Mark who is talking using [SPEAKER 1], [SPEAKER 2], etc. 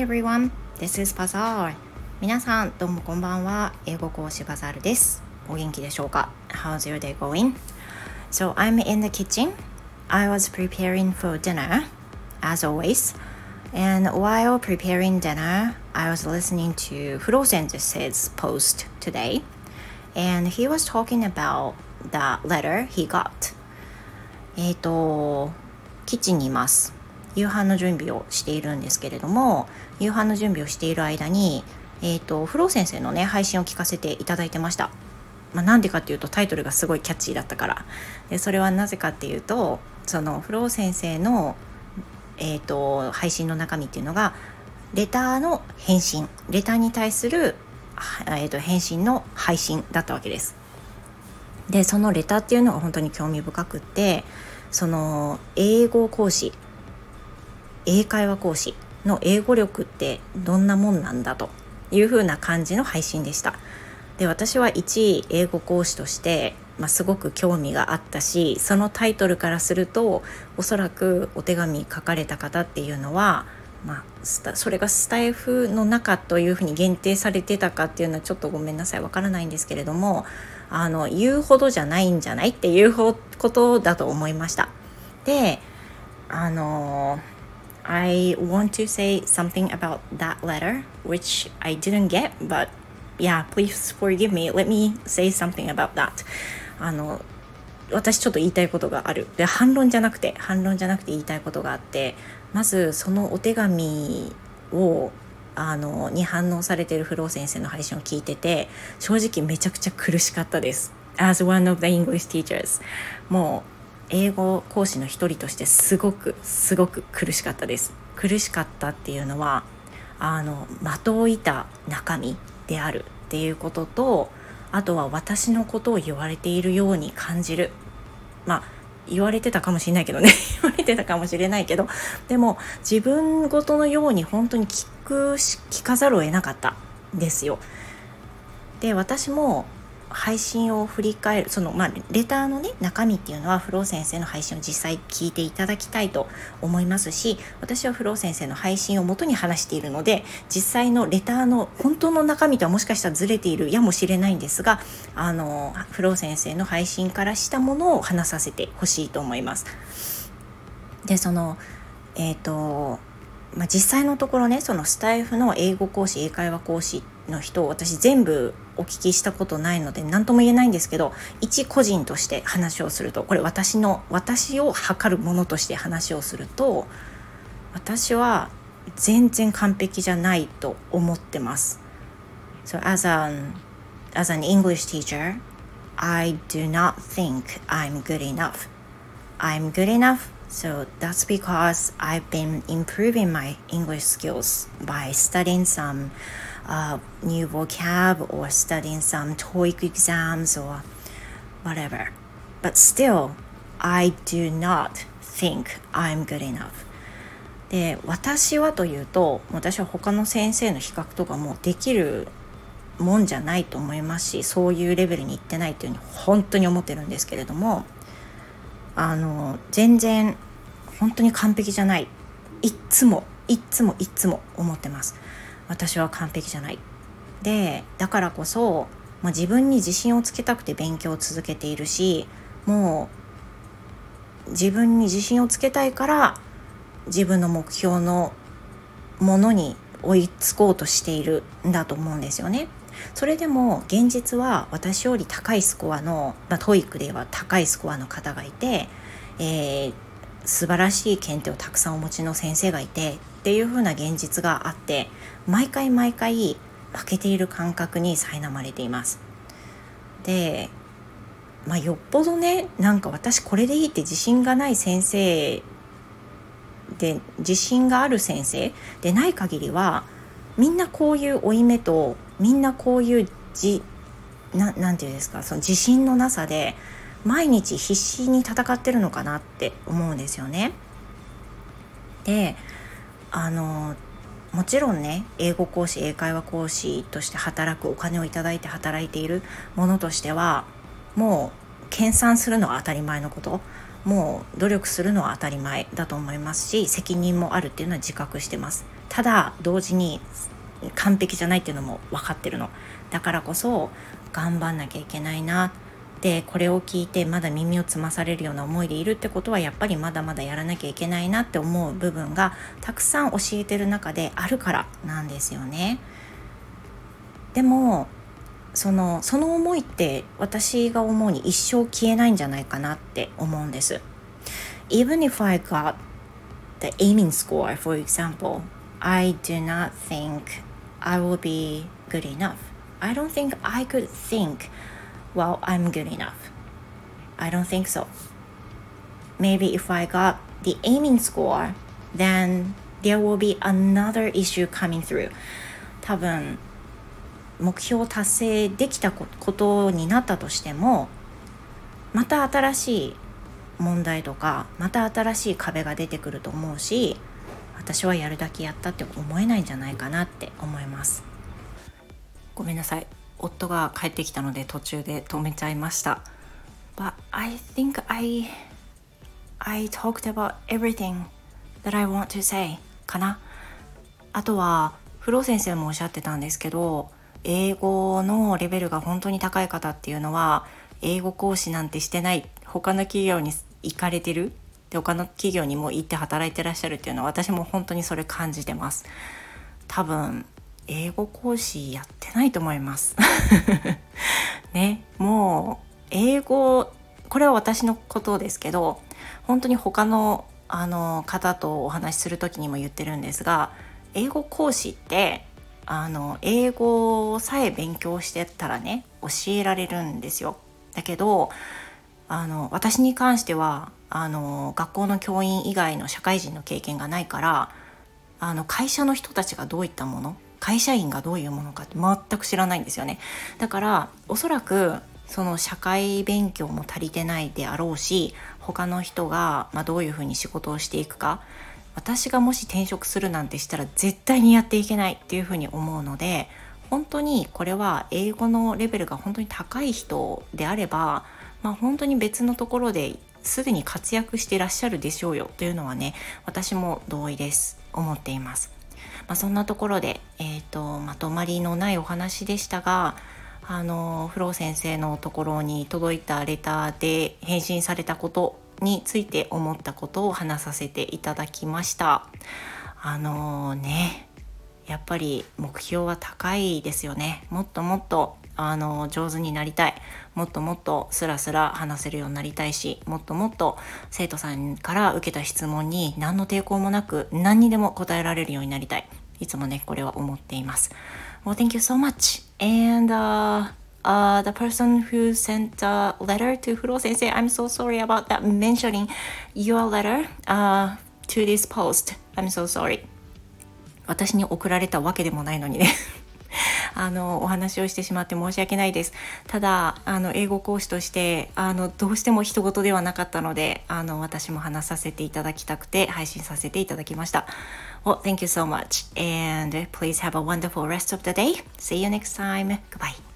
[SPEAKER 1] Hi everyone, this is Bazaar. 皆さんどうもこんばんは。英語講師バザールです。お元気でしょうか ?How's your day going? So I'm in the kitchen. I was preparing for dinner, as always. And while preparing dinner, I was listening to Furo Sensei's post today. And he was talking about the letter he got. えっ、と、キッチンにいます。 夕飯の準備をしているんですけれども夕飯の準備をしている間に、えーと、フロー先生のね配信を聞かせていただいてました。まあ、なんでかっていうとタイトルがすごいキャッチーだったからでそれはなぜかっていうとそのフロー先生の、えーと、配信の中身っていうのがレターの返信レターに対する、えーと返信の配信だったわけです。でそのレターっていうのが本当に興味深くってその英語講師英会話講師の英語力ってどんなもんなんだというふうな感じの配信でした。で私は一英語講師として、まあ、すごく興味があったしそのタイトルからするとおそらくお手紙書かれた方っていうのは、まあ、それがスタイフの中というふうに限定されてたかっていうのはちょっとごめんなさいわからないんですけれどもあの言うほどじゃないんじゃないっていうことだと思いました。であの I want to say something about that letter, which I didn't get, but yeah, please forgive me. Let me say something about that. あの私ちょっと言いたいことがあるで反論じゃなくて反論じゃなくて言いたいことがあってまずそのお手紙をあのに反応されてるフロー先生の配信を聞いてて正直めちゃくちゃ苦しかったです as one of the English teachers もう英語講師の一人としてすごくすごく苦しかったです。苦しかったっていうのはあの的を射た中身であるっていうこととあとは私のことを言われているように感じる。まあ言われてたかもしれないけどね。言われてたかもしれないけど。でも自分ごとのように本当に聞く聞かざるを得なかったんですよ。で私も配信を振り返るそのまあレターのね中身っていうのはフロー先生の配信を実際聞いていただきたいと思いますし私はフロー先生の配信をもとに話しているので実際のレターの本当の中身とはもしかしたらずれているやもしれないんですがあのフロー先生の配信からしたものを話させてほしいと思います。でそのえっ、ー、とまあ、実際のところねそのスタイフの英語講師英会話講師の人を私全部お聞きしたことないので何とも言えないんですけど一個人として話をするとこれ私の私を測るものとして話をすると私は全然完璧じゃないと思ってます。So as an, as an English teacher, I do not think I'm good enough. I'm good enough So that's because I've been improving my English skills by studying some uh, new vocab or studying some TOEIC exams or whatever. But still, I do not think I'm good enough. で私はというと私は他の先生の比較とかもできるもんじゃないと思いますしそういうレベルに行ってないというふうに本当に思ってるんですけれどもあの全然本当に完璧じゃない。いっつもいっつもいっつも思ってます。私は完璧じゃない。でだからこそ、まあ、自分に自信をつけたくて勉強を続けているしもう自分に自信をつけたいから自分の目標のものに追いつこうとしているんだと思うんですよね。それでも現実は私より高いスコアの、まあ、 TOEIC では高いスコアの方がいて、えー、素晴らしい検定をたくさんお持ちの先生がいてっていう風な現実があって毎回毎回負けている感覚に苛まれています。で、まあ、よっぽどねなんか私これでいいって自信がない先生で自信がある先生でない限りはみんなこういう負い目とみんなこういうじななんていうんですかその自信のなさで毎日必死に戦ってるのかなって思うんですよね。であのもちろんね英語講師英会話講師として働くお金を頂いて働いているものとしてはもう研鑽するのは当たり前のこともう努力するのは当たり前だと思いますし責任もあるっていうのは自覚してますただ同時に完璧じゃないっていうのも分かってるのだからこそ頑張んなきゃいけないなでこれを聞いてまだ耳を澄まされるような思いでいるってことはやっぱりまだまだやらなきゃいけないなって思う部分がたくさん教えてる中であるからなんですよね。でもそのその思いって私が思うに一生消えないんじゃないかなって思うんです。Even if I got the aiming score, for example, I do not think I will be good enough. I don't think I could think well, I'm good enough. I don't think so. Maybe if I got the aiming score, then there will be another issue coming through. 多分目標を達成できたことになったとしてもまた新しい問題とかまた新しい壁が出てくると思うし私はやるだけやったって思えないんじゃないかなって思います。ごめんなさい。夫が帰ってきたので途中で止めちゃいました。But I think I I talked about everything that I want to say かな。あとはフロー先生もおっしゃってたんですけど英語のレベルが本当に高い方っていうのは英語講師なんてしてない。他の企業に行かれてる。で他の企業にも行って働いてらっしゃるっていうのは私も本当にそれ感じてます多分英語講師やってないと思います ねもう英語これは私のことですけど本当に他のあの方とお話しする時にも言ってるんですが英語講師ってあの英語さえ勉強してたらね教えられるんですよ。だけどあの私に関してはあの学校の教員以外の社会人の経験がないからあの会社の人たちがどういったもの会社員がどういうものかって全く知らないんですよね。だからおそらくその社会勉強も足りてないであろうし他の人が、まあ、どういうふうに仕事をしていくか私がもし転職するなんてしたら絶対にやっていけないっていうふうに思うので本当にこれは英語のレベルが本当に高い人であれば、まあ、本当に別のところですでに活躍していらっしゃるでしょうよというのはね私も同意です。思っています。まあ、そんなところで、えーと、まとまりのないお話でしたがあのフロー先生のところに届いたレターで返信されたことについて思ったことを話させていただきました。あのねやっぱり目標は高いですよね。もっともっとあの上手になりたいもっともっとスラスラ話せるようになりたいしもっともっと生徒さんから受けた質問に何の抵抗もなく何にでも答えられるようになりたいいつもねこれは思っています Well thank you so much and、uh, uh, the person who sent a letter to Furo sensei, I'm so sorry about that mentioning your letter uh, to this post. I'm so sorry. 私に送られたわけでもないのにねあのお話をしてしまって申し訳ないですただあの英語講師としてあのどうしても人事ではなかったのであの私も話させていただきたくて配信させていただきました Well, thank you so much and please have a wonderful rest of the day. See you next time. Goodbye.